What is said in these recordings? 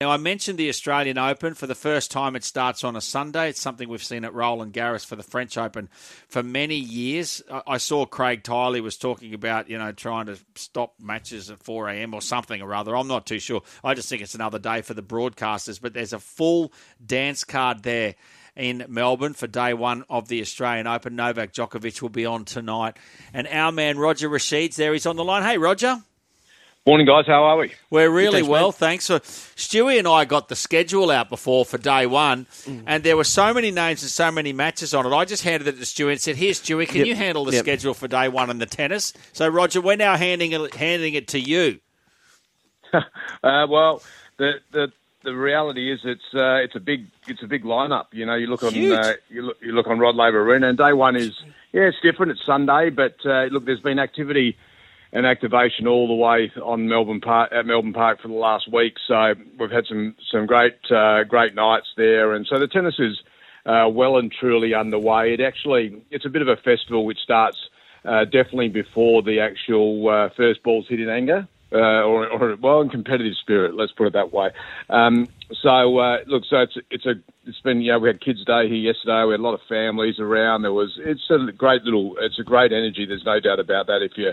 Now, I mentioned the Australian Open. For the first time, it starts on a Sunday. It's something we've seen at Roland Garros for the French Open for many years. I saw Craig Tiley was talking about, you know, trying to stop matches at 4 a.m. or something or other. I'm not too sure. I just think it's another day for the broadcasters. But there's a full dance card there in Melbourne for day one of the Australian Open. Novak Djokovic will be on tonight. And our man Roger Rasheed's there. He's on the line. Hey, Roger. Morning, guys. How are we? We're really thanks, well, thanks. So, Stewie and I got the schedule out before for day one, mm. and there were so many names and so many matches on it. I just handed it to Stewie and said, "Here, Stewie, can yep. you handle the yep. schedule for day one and the tennis?" So, Roger, we're now handing it, handing it to you. uh, well, the the the reality is it's uh, it's a big it's a big lineup. You know, you look on uh, you look you look on Rod Laver Arena, and day one is yeah, it's different. It's Sunday, but uh, look, there's been activity and activation all the way on Melbourne Park at Melbourne Park for the last week. So we've had some some great uh, great nights there, and so the tennis is uh, well and truly underway. It actually it's a bit of a festival which starts uh, definitely before the actual uh, first balls hit in anger. Uh, or, or, well, in competitive spirit, let's put it that way. Um, so, uh, look, so it's it's a it's been you know we had Kids Day here yesterday. We had a lot of families around. There was it's a great little it's a great energy. There's no doubt about that. If you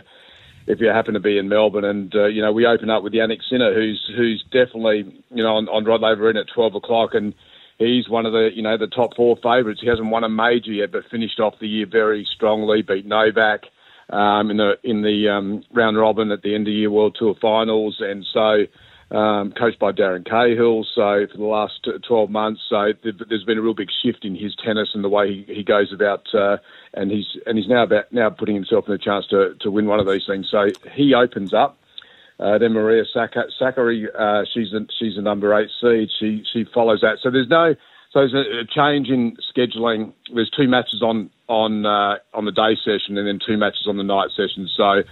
if you happen to be in Melbourne. And uh, you know, we open up with Jannik Sinner, who's who's definitely you know on, on Rod Laver in at twelve o'clock, and he's one of the you know the top four favourites. He hasn't won a major yet, but finished off the year very strongly. Beat Novak um, in the in the um, round robin at the end of year World Tour Finals, and so um, coached by Darren Cahill. So for the last 12 months, so there's been a real big shift in his tennis and the way he, he goes about, uh, and he's and he's now about now putting himself in a chance to, to win one of these things. So he opens up. Uh, then Maria Sakkari, uh, she's a, she's a number eight seed. She she follows that. So there's no so there's a, a change in scheduling. There's two matches on on uh, on the day session and then two matches on the night session. So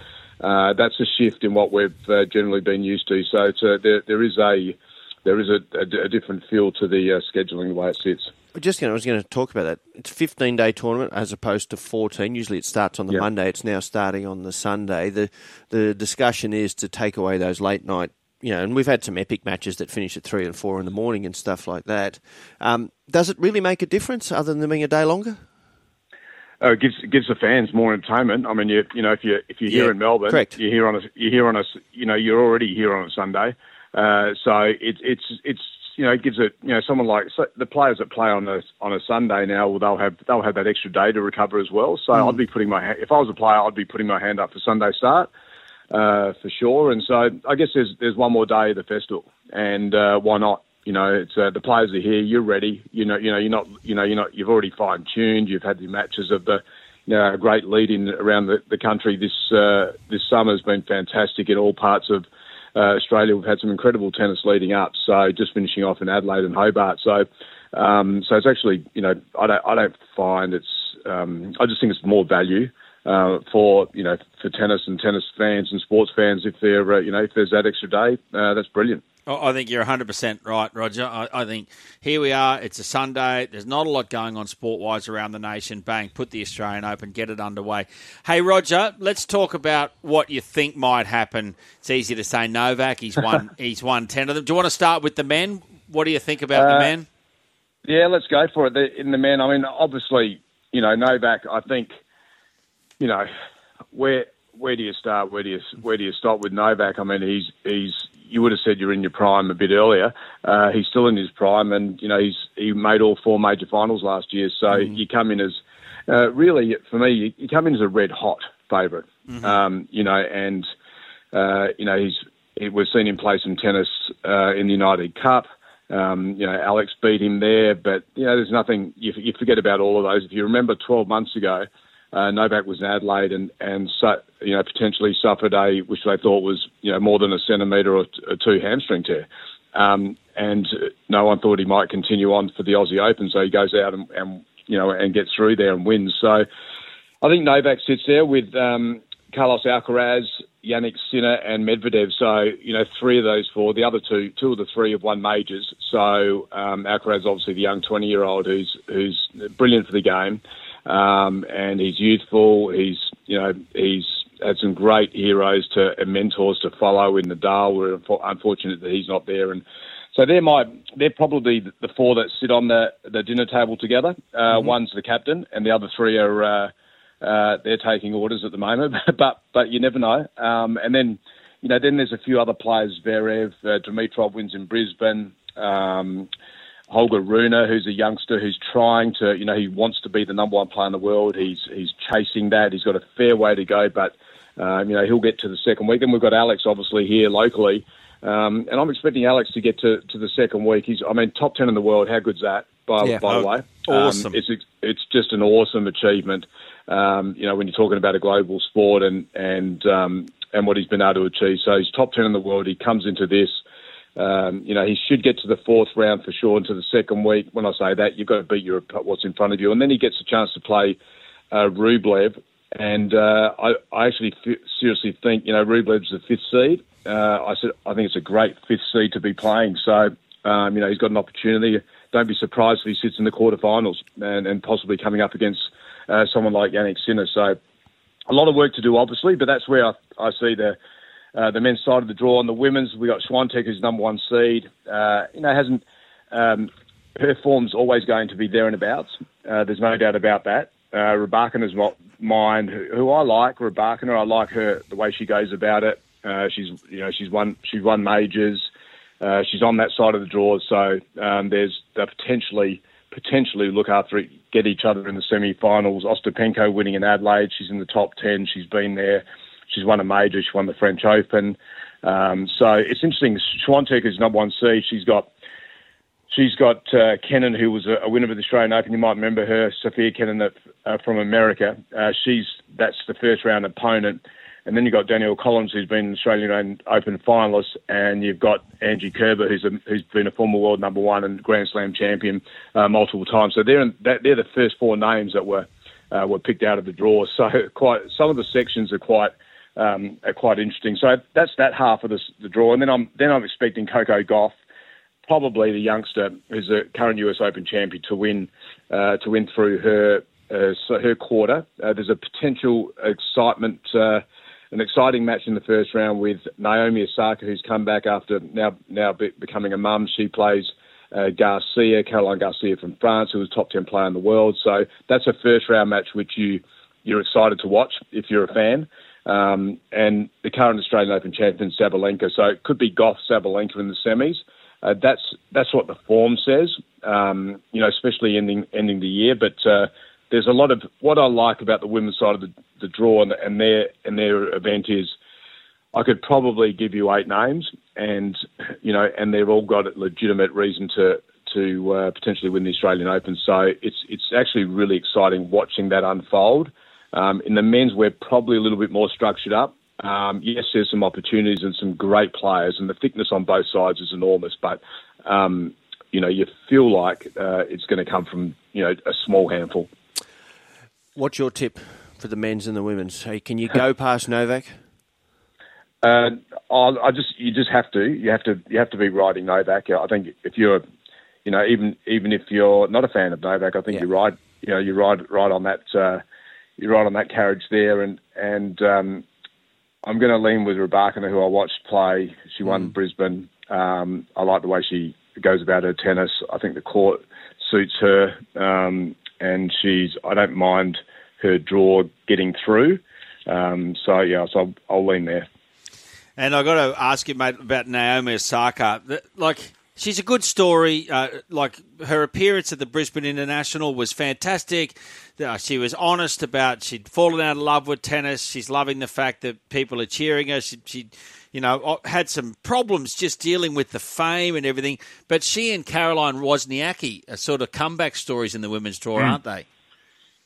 uh, that's a shift in what we've uh, generally been used to. So a, there, there is a there is a, a, a different feel to the uh, scheduling the way it sits. Just know, I was going to talk about that. It's a 15 day tournament as opposed to 14. Usually it starts on the yep. Monday. It's now starting on the Sunday. The the discussion is to take away those late night you know, and we've had some epic matches that finish at three and four in the morning and stuff like that. Um, does it really make a difference other than being a day longer? Uh, gives gives the fans more entertainment. I mean, you you know, if you if you're yeah, here in Melbourne, correct. you're here on a you're here on a you know you're already here on a Sunday, uh, so it's it's it's you know it gives it you know someone like so the players that play on a on a Sunday now, well, they'll have they'll have that extra day to recover as well. So mm. I'd be putting my if I was a player, I'd be putting my hand up for Sunday start. Uh, for sure, and so I guess there's there's one more day of the festival, and uh, why not? You know, it's uh, the players are here. You're ready. You know, you know, you're not. You know, you're not. You've already fine tuned. You've had the matches of the, you know, great lead in around the, the country. This uh, this summer has been fantastic in all parts of uh, Australia. We've had some incredible tennis leading up. So just finishing off in Adelaide and Hobart. So um, so it's actually, you know, I don't I don't find it's. Um, I just think it's more value. Uh, for you know for tennis and tennis fans and sports fans if they're uh, you know if there's that extra day uh, that's brilliant. I think you're 100% right, Roger. I, I, think here we are. It's a Sunday. There's not a lot going on sport wise around the nation. Bang, put the Australian Open, get it underway. Hey, Roger, let's talk about what you think might happen. It's easy to say Novak. He's won, he's won 10 of them. Do you want to start with the men? What do you think about uh, the men? Yeah, let's go for it. The, in the men, I mean, obviously, you know, Novak, I think, you know, where where do you start? Where do you where do you stop with Novak? I mean, he's he's you would have said you're in your prime a bit earlier. Uh, he's still in his prime, and you know he's he made all four major finals last year. So mm-hmm. you come in as uh, really for me, you, you, come in as a red hot favorite mm-hmm. um, you know, and uh, you know he's he, we've seen him play some tennis uh, in the United Cup. Um, you know, Alex beat him there, but you know, there's nothing. You, you forget about all of those. If you remember, 12 months ago, uh, Novak was in Adelaide and and you know potentially suffered a which they thought was you know more than a centimetre or, t- two hamstring tear, um, and no one thought he might continue on for the Aussie Open. So he goes out and, and you know and gets through there and wins. So I think Novak sits there with um, Carlos Alcaraz, Jannik Sinner, and Medvedev. So you know three of those four. The other two, two of the three have won majors. So um, Alcaraz, obviously the young twenty-year-old who's who's brilliant for the game um, and he's youthful. He's you know he's had some great heroes to and mentors to follow in the Nadal. We're unfortunate that he's not there, and so they're my they're probably the four that sit on the the dinner table together. Uh, mm-hmm. One's the captain, and the other three are uh, uh, they're taking orders at the moment. but but you never know. Um, and then you know then there's a few other players. Zverev, uh, Dimitrov wins in Brisbane. Um, Holger Rune, who's a youngster who's trying to, you know, he wants to be the number one player in the world. He's he's chasing that. He's got a fair way to go, but um, you know he'll get to the second week. Then we've got Alex, obviously here locally, um, and I'm expecting Alex to get to, to the second week. He's, I mean, top ten in the world. How good's that? By, yeah. by the oh, way, awesome. Um, it's it's just an awesome achievement. Um, you know, when you're talking about a global sport and and um, and what he's been able to achieve. So he's top ten in the world. He comes into this. Um, you know, he should get to the fourth round for sure. Into the second week, when I say that, you've got to beat your what's in front of you, and then he gets a chance to play uh, Rublev. And uh, I, I actually f- seriously think, you know, Rublev's the fifth seed. Uh, I said I think it's a great fifth seed to be playing. So, um, you know, he's got an opportunity. Don't be surprised if he sits in the quarterfinals and, and possibly coming up against uh, someone like Jannik Sinner. So, a lot of work to do, obviously, but that's where I, I see the uh, the men's side of the draw. On the women's, we got Swiatek, who's number one seed. Uh, you know, hasn't um, her form's always going to be there and abouts. Uh, there's no doubt about that. Uh, is mine, who, who I like. Rybakina, I like her the way she goes about it. Uh, she's you know she's won she's won majors. Uh, she's on that side of the draw, so um, there's the potentially potentially look after it, get each other in the semi-finals. Ostapenko winning in Adelaide, she's in the top ten. She's been there. She's won a major. She won the French Open. Um, so it's interesting. Swiatek is number one seed. She's got she's got uh, Kenin, who was a, winner of the Australian Open. You might remember her, Sofia Kenin, uh, from America. Uh, she's that's the first round opponent. And then you've got Danielle Collins, who's been an Australian Open finalist, and you've got Angie Kerber, who's a, who's been a former world number one and Grand Slam champion uh, multiple times. So they're in, they're the first four names that were uh, were picked out of the draw. So quite some of the sections are quite um, are quite interesting. So that's that half of the, the draw, and then I'm then I'm expecting Coco Gauff, probably the youngster who's a current US Open champion, to win uh, to win through her uh, so her quarter. Uh, there's a potential excitement. Uh, an exciting match in the first round with Naomi Osaka, who's come back after now now be, becoming a mum. She plays uh, Garcia, Caroline Garcia from France, who was top ten player in the world. So that's a first round match which you you're excited to watch if you're a fan um, and the current Australian Open champion Sabalenka. So it could be Gauff Sabalenka in the semis. Uh, that's that's what the form says. Um, you know, especially ending ending the year. But uh, there's a lot of what I like about the women's side of the, the draw and, and their and their event is. I could probably give you eight names, and you know, and they've all got a legitimate reason to to uh, potentially win the Australian Open. So it's it's actually really exciting watching that unfold. Um, in the men's, we're probably a little bit more structured up. Um, yes, there's some opportunities and some great players, and the thickness on both sides is enormous. But um, you know, you feel like uh, it's going to come from you know a small handful. What's your tip for the men's and the women's? Hey, can you go past Novak? Uh, I just you just have to you have to you have to be riding Novak. I think if you're, you know, even even if you're not a fan of Novak, I think yeah. you ride you know you ride ride on that. Uh, you're right on that carriage there, and and um, I'm going to lean with Rybakina, who I watched play. She won mm. Brisbane. Um, I like the way she goes about her tennis. I think the court suits her, um, and she's. I don't mind her draw getting through. Um, so yeah, so I'll, I'll lean there. And I got to ask you, mate, about Naomi Osaka. Like She's a good story. Uh, like her appearance at the Brisbane International was fantastic. Uh, she was honest about she'd fallen out of love with tennis. She's loving the fact that people are cheering her. She, she you know, had some problems just dealing with the fame and everything. But she and Caroline Wozniacki are sort of comeback stories in the women's tour, mm. aren't they?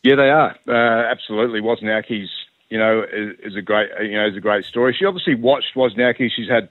Yeah, they are. Uh, absolutely. Wozniacki's, you know, is, is, a great, you know, is a great story. She obviously watched Wozniacki. She's had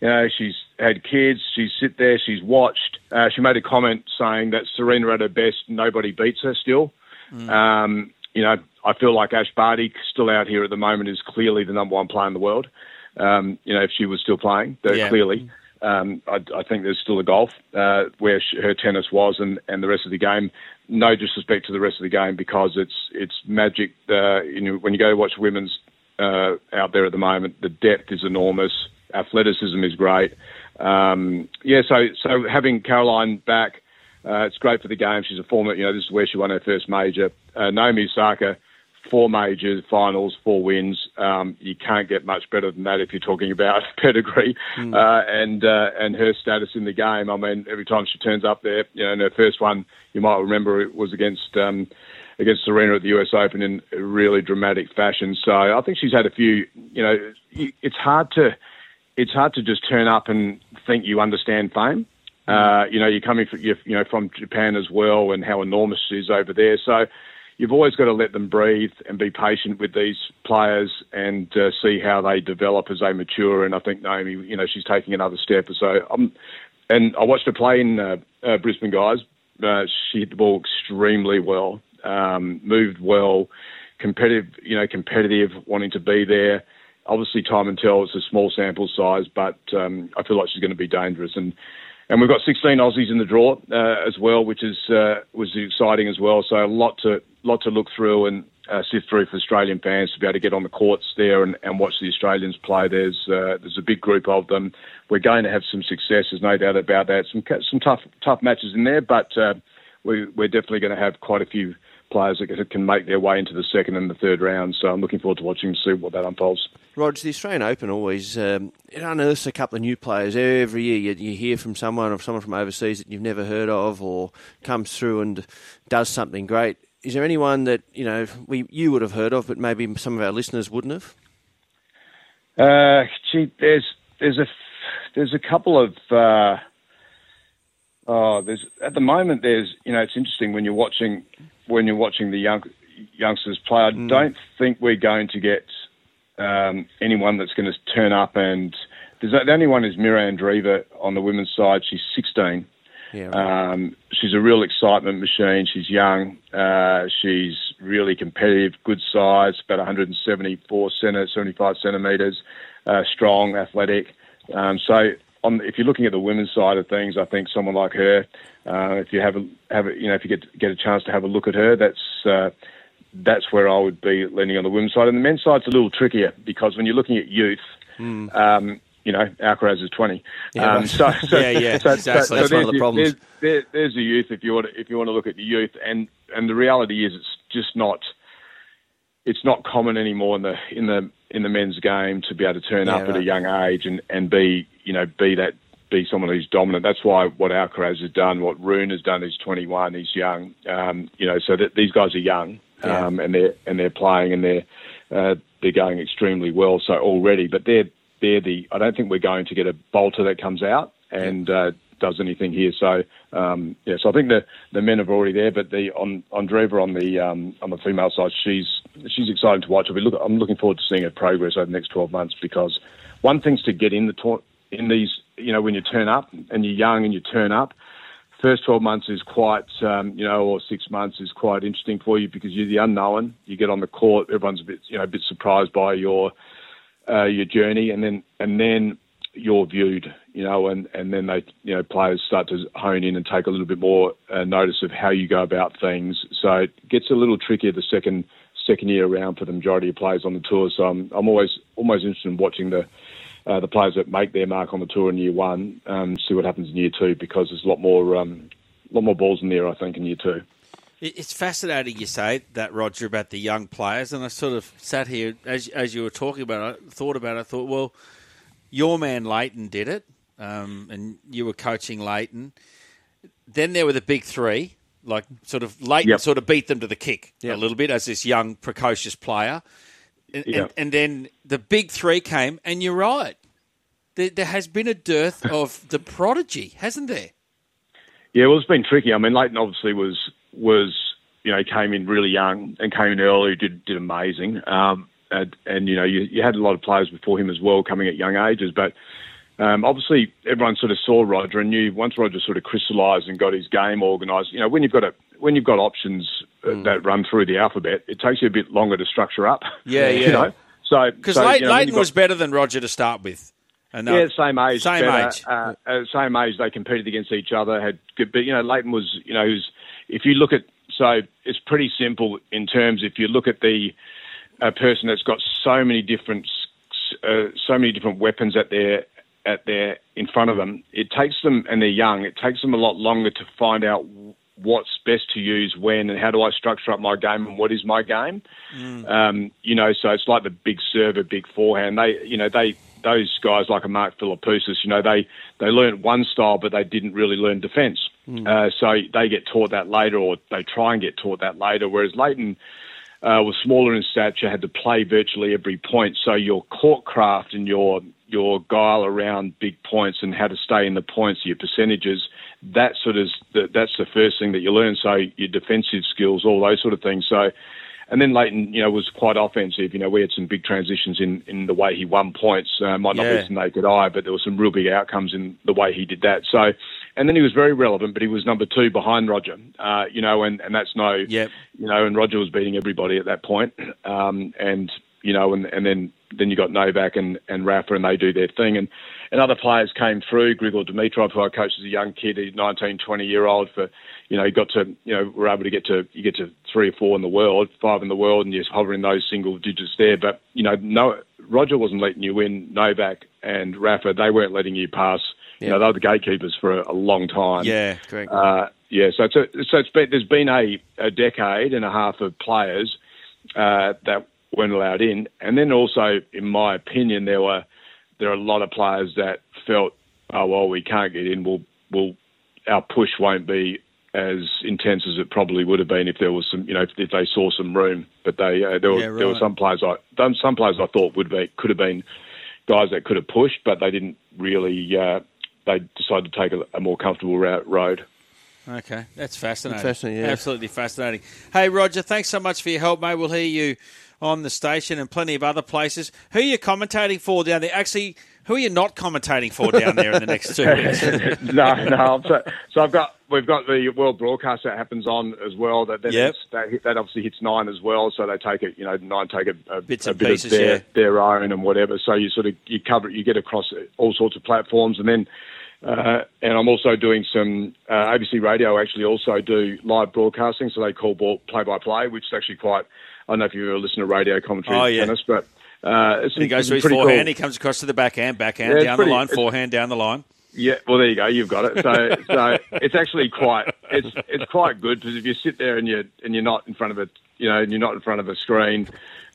you know, she's had kids. She's sit there. She's watched. Uh, she made a comment saying that Serena at her best, nobody beats her still. Mm. Um, you know, I feel like Ash Barty, still out here at the moment, is clearly the number one player in the world. Um, you know, if she was still playing, yeah. clearly. Um, I, I, think there's still a golf uh, where she, her tennis was, and, and the rest of the game. No disrespect to the rest of the game because it's it's magic. Uh, you know, when you go watch women's uh, out there at the moment, the depth is enormous athleticism is great. Um, yeah, so so having Caroline back, uh, it's great for the game. She's a former, you know, this is where she won her first major. Uh, Naomi Osaka, four majors, finals, four wins. Um, you can't get much better than that if you're talking about pedigree mm. uh, and uh, and her status in the game. I mean, every time she turns up there, you know, in her first one, you might remember it was against. Um, against Serena at the US Open in a really dramatic fashion. So I think she's had a few. You know, it's hard to it's hard to just turn up and think you understand fame. Uh, you know, you're coming from, you know from Japan as well, and how enormous it is over there. So you've always got to let them breathe and be patient with these players and uh, see how they develop as they mature. And I think Naomi, you know, she's taking another step. So um, and I watched her play in uh, uh, Brisbane, guys. Uh, she hit the ball extremely well, um, moved well, competitive. You know, competitive, wanting to be there obviously time and tell. It's a small sample size, but um, I feel like she's going to be dangerous. And and we've got 16 Aussies in the draw uh, as well, which is uh, was exciting as well. So a lot to lot to look through and uh, sift through for Australian fans to be able to get on the courts there and, and watch the Australians play. There's uh, there's a big group of them. We're going to have some success. There's no doubt about that. Some some tough tough matches in there, but uh, we, we're definitely going to have quite a few players that can make their way into the second and the third round. So I'm looking forward to watching and see what that unfolds. Roger, the Australian Open always um, it unearths a couple of new players every year. You, you, hear from someone or someone from overseas that you've never heard of, or comes through and does something great. Is there anyone that you know we you would have heard of, but maybe some of our listeners wouldn't have? Uh, gee, there's there's a there's a couple of. Uh, oh, there's at the moment. There's you know it's interesting when you're watching when you're watching the young youngsters play. I mm. don't think we're going to get um, anyone that's going to turn up and there's the only one is Mira Andreeva on the women's side. She's 16. Yeah, right. um, she's a real excitement machine. She's young. Uh, she's really competitive, good size, about 174 centi- 75 centimetres, uh, strong, athletic. Um, so on, if you're looking at the women's side of things, I think someone like her, uh, if you have a, have a, you know if you get get a chance to have a look at her, that's uh, that's where I would be leaning on the women's side. And the men's side's a little trickier because when you're looking at youth, mm. um, you know, Alcaraz is 20. Yeah, um, so, so, yeah, yeah, so, exactly. So, That's one of the problems. There's, there, there's the youth if you want to, if you want to look at the youth, and and the reality is it's just not it's not common anymore in the in the in the men's game to be able to turn yeah, up right. at a young age and and be you know be that be someone who's dominant. That's why what Alcaraz has done, what Rune has done. He's 21. He's young. Um, you know, so that these guys are young yeah. um, and they're and they're playing and they're uh, they're going extremely well. So already, but they're they're the. I don't think we're going to get a bolter that comes out and uh, does anything here. So um, yeah, so I think the the men are already there, but the on Andreeva on the um, on the female side, she's she's exciting to watch. I'll be look, I'm looking forward to seeing her progress over the next 12 months because one thing's to get in the tour, in these, you know, when you turn up and you're young and you turn up first 12 months is quite, um, you know, or six months is quite interesting for you because you're the unknown. You get on the court, everyone's a bit, you know, a bit surprised by your uh, your journey, and then and then you're viewed, you know, and, and then they, you know, players start to hone in and take a little bit more uh, notice of how you go about things. So it gets a little trickier the second second year around for the majority of players on the tour. So I'm I'm always almost interested in watching the uh, the players that make their mark on the tour in year one, um, see what happens in year two because there's a lot more, um, lot more balls in there, I think, in year two. It's fascinating you say that, Roger, about the young players. And I sort of sat here as as you were talking about it, thought about it. I thought, well, your man Lleyton did it, um, and you were coaching Lleyton. Then there were the big three, like sort of Lleyton yep. sort of beat them to the kick yep. a little bit as this young, precocious player. And, yeah. and, and, then the big three came, and you're right. There, there, has been a dearth of the prodigy, hasn't there? Yeah, well, it's been tricky. I mean, Lleyton obviously was was you know came in really young and came in early, did did amazing. Um, and, and, you know you, you had a lot of players before him as well coming at young ages, but um, obviously everyone sort of saw Roger and knew once Roger sort of crystallised and got his game organised. You know, when you've got a when you've got options mm. that run through the alphabet, it takes you a bit longer to structure up. Yeah, yeah. you know, so because so, Lleyton, you know, Lleyton was better than Roger to start with. And yeah, same age. Same better, age. Uh, uh, same age. They competed against each other. Had good, but you know, Lleyton was. You know, was, if you look at so it's pretty simple in terms. If you look at the a person that's got so many different uh, so many different weapons at their at their in front of them, it takes them, and they're young. It takes them a lot longer to find out what's best to use when and how do I structure up my game and what is my game. Mm. Um, you know, so it's like the big server, big forehand. They, you know, they those guys like a Mark Philippoussis, you know, they they learned one style, but they didn't really learn defence. Mm. Uh, so they get taught that later, or they try and get taught that later. Whereas Lleyton uh, was smaller in stature, had to play virtually every point. So your court craft and your your guile around big points and how to stay in the points, your percentages, that sort of that's the first thing that you learn. So your defensive skills, all those sort of things. So, and then Lleyton, you know, was quite offensive. You know, we had some big transitions in, in the way he won points. Uh, might not yeah. be the naked eye, but there were some real big outcomes in the way he did that. So, and then he was very relevant, but he was number two behind Roger. Uh, you know, and, and that's no, yep. you know, and Roger was beating everybody at that point. Um, and you know, and, and then then you got Novak and, and Rafa, and they do their thing. And, and other players came through. Grigor Dimitrov, who I coached as a young kid, he's 19, 20 year old. For you know, he got to you know, we're able to get to you get to three or four in the world, five in the world, and you're hovering those single digits there. But you know, no, Roger wasn't letting you win. Novak and Rafa, they weren't letting you pass. You know, they were the gatekeepers for a, a long time. Yeah, correct. Uh, yeah, so it's a, so it's been, there's been a, a decade and a half of players uh, that weren't allowed in. And then also, in my opinion, there were there are a lot of players that felt, oh well, we can't get in. We'll, we'll our push won't be as intense as it probably would have been if there was some, you know, if, if they saw some room. But they uh, there, were, yeah, right. there were some players I some players I thought would be could have been guys that could have pushed, but they didn't really. Uh, they decided to take a, a more comfortable route, road. Okay, that's fascinating. fascinating yeah. Absolutely fascinating. Hey, Roger, thanks so much for your help, mate. We'll hear you on the station and plenty of other places. Who are you commentating for down there? Actually, who are you not commentating for down there in the next two weeks? no, no. So, so, I've got we've got the world broadcast that happens on as well. That that, yep. that, that, obviously hits nine as well. So they take it, you know, nine take a, a, Bits and bit pieces, of their, yeah. their own and whatever. So you sort of you cover you get across all sorts of platforms, and then. Uh, and I'm also doing some uh, ABC Radio. Actually, also do live broadcasting, so they call ball play by play, which is actually quite I don't know if you've ever listened to radio commentary oh, yeah. tennis, but uh, he goes to his forehand. Cool. He comes across to the backhand, backhand yeah, down pretty, the line, forehand down the line. Yeah, well, there you go. You've got it. So, so it's actually quite it's it's quite good because if you sit there and you and you're not in front of a you know and you're not in front of a screen,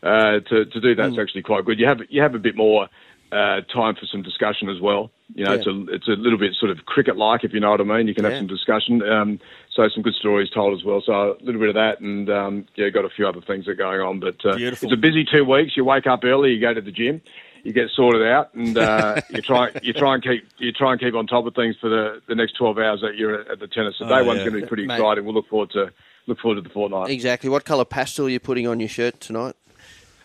uh, to to do that's mm. actually quite good. You have you have a bit more uh, time for some discussion as well. You know, yeah. it's a it's a little bit sort of cricket like, if you know what I mean. You can yeah. have some discussion. Um, so some good stories told as well. So a little bit of that, and um, yeah, got a few other things that are going on. But uh, it's a busy two weeks. You wake up early, you go to the gym, you get sorted out, and uh, you try you try and keep you try and keep on top of things for the, the next twelve hours that you're at the tennis. So oh, day one's going to be pretty Mate. exciting. We'll look forward to look forward to the fortnight. Exactly. What colour pastel are you putting on your shirt tonight?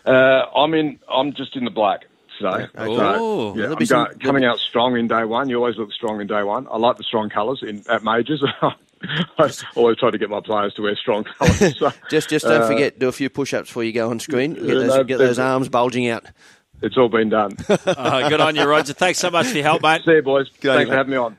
Uh, I'm in. I'm just in the black today. Okay. So, yeah, I'm some, coming out strong in day one. You always look strong in day one. I like the strong colours in at majors. I always try to get my players to wear strong colours. So, just, just don't uh, forget do a few push-ups before you go on screen. Get those, no, get those arms bulging out. It's all been done. oh, good on you, Roger. Thanks so much for your help, mate. See you, boys. Good Thanks for having me on.